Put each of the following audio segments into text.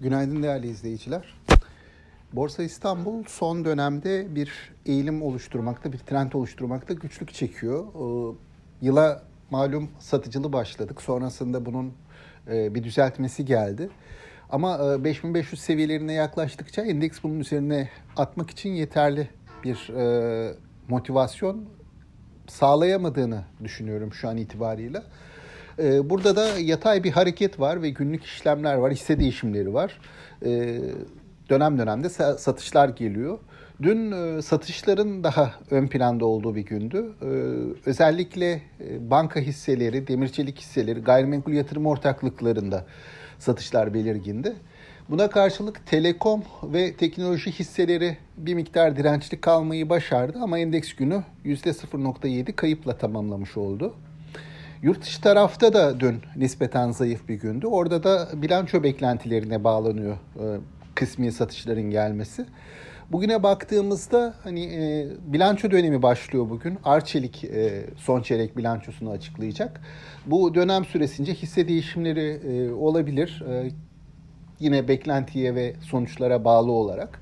Günaydın değerli izleyiciler. Borsa İstanbul son dönemde bir eğilim oluşturmakta, bir trend oluşturmakta güçlük çekiyor. Ee, yıla malum satıcılı başladık. Sonrasında bunun e, bir düzeltmesi geldi. Ama 5500 e, seviyelerine yaklaştıkça endeks bunun üzerine atmak için yeterli bir e, motivasyon sağlayamadığını düşünüyorum şu an itibariyle. Ee, burada da yatay bir hareket var ve günlük işlemler var, hisse değişimleri var. Ee, dönem dönemde satışlar geliyor. Dün e, satışların daha ön planda olduğu bir gündü. Ee, özellikle e, banka hisseleri, demirçelik hisseleri, gayrimenkul yatırım ortaklıklarında satışlar belirgindi. Buna karşılık telekom ve teknoloji hisseleri bir miktar dirençli kalmayı başardı ama endeks günü %0.7 kayıpla tamamlamış oldu. Yurt dışı tarafta da dün nispeten zayıf bir gündü. Orada da bilanço beklentilerine bağlanıyor e, kısmi satışların gelmesi. Bugüne baktığımızda hani e, bilanço dönemi başlıyor bugün. Arçelik e, son çeyrek bilançosunu açıklayacak. Bu dönem süresince hisse değişimleri e, olabilir. E, yine beklentiye ve sonuçlara bağlı olarak.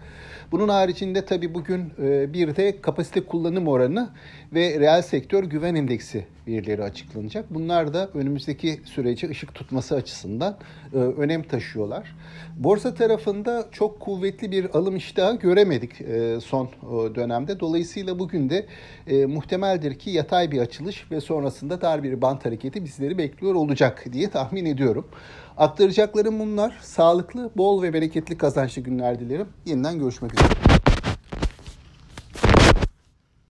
Bunun haricinde tabii bugün e, bir de kapasite kullanım oranı ve reel sektör güven endeksi verileri açıklanacak. Bunlar da önümüzdeki süreci ışık tutması açısından e, önem taşıyorlar. Borsa tarafında çok kuvvetli bir alım iştahı göremedik e, son dönemde. Dolayısıyla bugün de muhtemeldir ki yatay bir açılış ve sonrasında dar bir bant hareketi bizleri bekliyor olacak diye tahmin ediyorum. Aktaracaklarım bunlar. Sağlıklı, bol ve bereketli kazançlı günler dilerim. Yeniden görüşmek üzere.